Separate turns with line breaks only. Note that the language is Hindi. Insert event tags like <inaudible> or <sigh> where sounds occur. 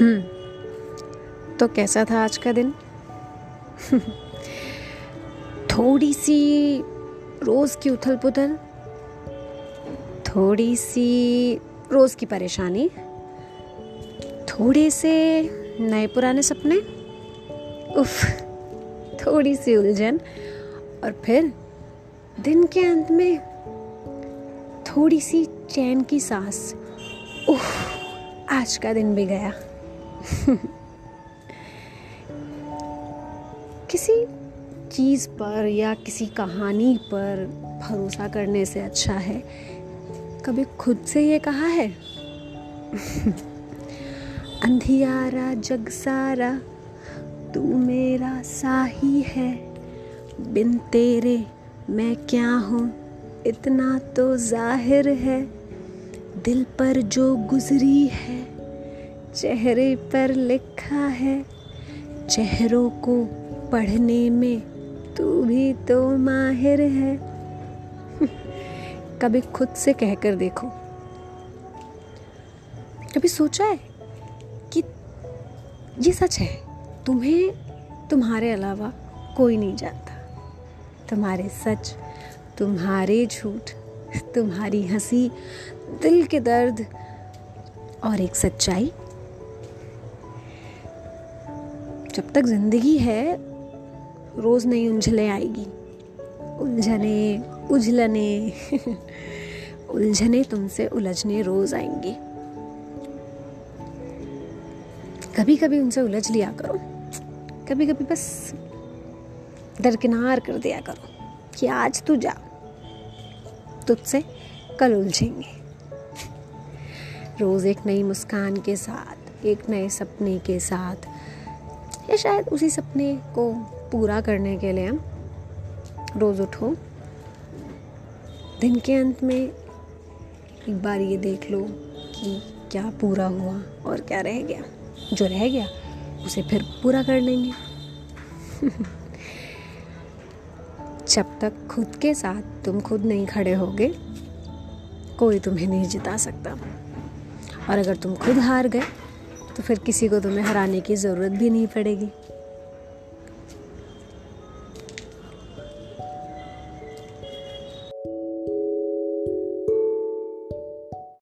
हम्म। तो कैसा था आज का दिन? थोड़ी सी रोज़ की उथल पुथल थोड़ी सी रोज़ की परेशानी, थोड़े से नए पुराने सपने, उफ थोड़ी सी उलझन, और फिर दिन के अंत में थोड़ी सी चैन की सांस, उफ, आज का दिन भी गया <laughs> किसी चीज़ पर या किसी कहानी पर भरोसा करने से अच्छा है? कभी खुद से ये कहा है? <laughs> अंधियारा, जग सारा, तू मेरा साही है। बिन तेरे मैं क्या हूँ? इतना तो ज़ाहिर है, दिल पर जो गुजरी है। चेहरे पर लिखा है, चेहरों को पढ़ने में तू भी तो माहिर है। <laughs> कभी खुद से कहकर देखो। कभी सोचा है कि ये सच है? तुम्हें, तुम्हारे अलावा कोई नहीं जानता। तुम्हारे सच, तुम्हारे झूठ, तुम्हारी हँसी, दिल के दर्द और एक सच्चाई जब तक ज़िंदगी है, रोज नई उलझने आएगी। उलझने उलझने <laughs> उलझने तुमसे उलझने रोज आएँगी। कभी कभी उनसे उलझ लिया करो। कभी कभी बस दरकिनार कर दिया करो कि आज तू जा। तुझसे कल उलझेंगे। रोज़ एक नई मुस्कान के साथ, एक नए सपने के साथ या शायद उसी सपने को पूरा करने के लिए हम रोज़ उठो। दिन के अंत में एक बार ये देख लो कि क्या पूरा हुआ और क्या रह गया। जो रह गया, उसे फिर पूरा कर लेंगे। <laughs> जब तक खुद के साथ तुम खुद नहीं खड़े होगे, कोई तुम्हें नहीं जिता सकता। और अगर तुम खुद हार गए तो फिर किसी को तुम्हें हराने की ज़रूरत भी नहीं पड़ेगी।